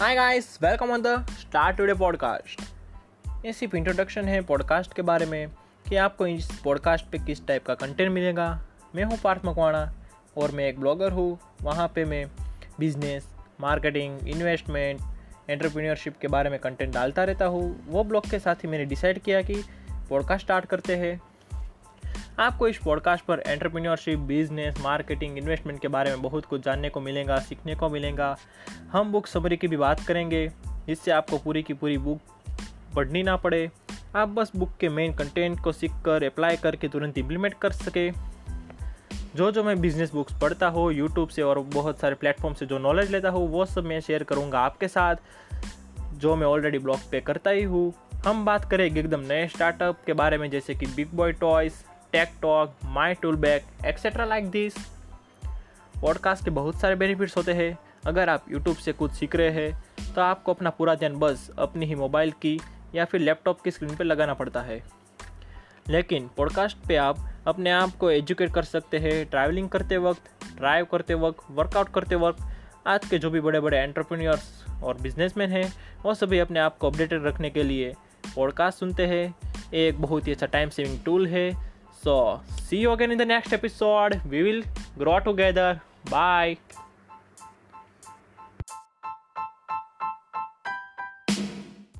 Hi guys welcome on the start today podcast ये सिर्फ़ introduction है पॉडकास्ट के बारे में कि आपको इस पॉडकास्ट पे किस टाइप का कंटेंट मिलेगा। मैं हूँ पार्थ मकवाणा और मैं एक ब्लॉगर हूँ। वहाँ पे मैं बिज़नेस मार्केटिंग इन्वेस्टमेंट एंटरप्रेन्योरशिप के बारे में कंटेंट डालता रहता हूँ। वो ब्लॉग के साथ ही मैंने डिसाइड किया कि पॉडकास्ट स्टार्ट करते हैं। आपको इस पॉडकास्ट पर एंटरप्रेन्योरशिप बिज़नेस मार्केटिंग इन्वेस्टमेंट के बारे में बहुत कुछ जानने को मिलेगा, सीखने को मिलेगा। हम बुक समरी की भी बात करेंगे, जिससे आपको पूरी की पूरी बुक पढ़नी ना पड़े। आप बस बुक के मेन कंटेंट को सीख कर अप्लाई करके तुरंत इम्प्लीमेंट कर सके। जो जो मैं बिज़नेस बुक्स पढ़ता हूँ यूट्यूब से और बहुत सारे प्लेटफॉर्म से जो नॉलेज लेता हूँ, वो सब मैं शेयर करूँगा आपके साथ, जो मैं ऑलरेडी ब्लॉग पे करता ही हूँ। हम बात करेंगे एकदम नए स्टार्टअप के बारे में, जैसे कि big boy toys tech talk my tool back etcetera like this podcast के बहुत सारे बेनिफिट्स होते हैं। अगर आप यूट्यूब से कुछ सीख रहे हैं तो आपको अपना पूरा ध्यान बस अपनी ही मोबाइल की या फिर लैपटॉप की स्क्रीन पर लगाना पड़ता है। लेकिन पॉडकास्ट पे आप अपने आप को एजुकेट कर सकते हैं ट्रैवलिंग करते वक्त ड्राइव करते वक्त वर्कआउट करते वक्त। आज के जो भी बड़े बड़े एंटरप्रेन्योर्स और बिजनेसमैन हैं, वो सभी अपने आप को अपडेटेड रखने के लिए पॉडकास्ट सुनते हैं। एक बहुत ही अच्छा टाइम सेविंग टूल है। So, see you again in the next episode. We will grow together. Bye.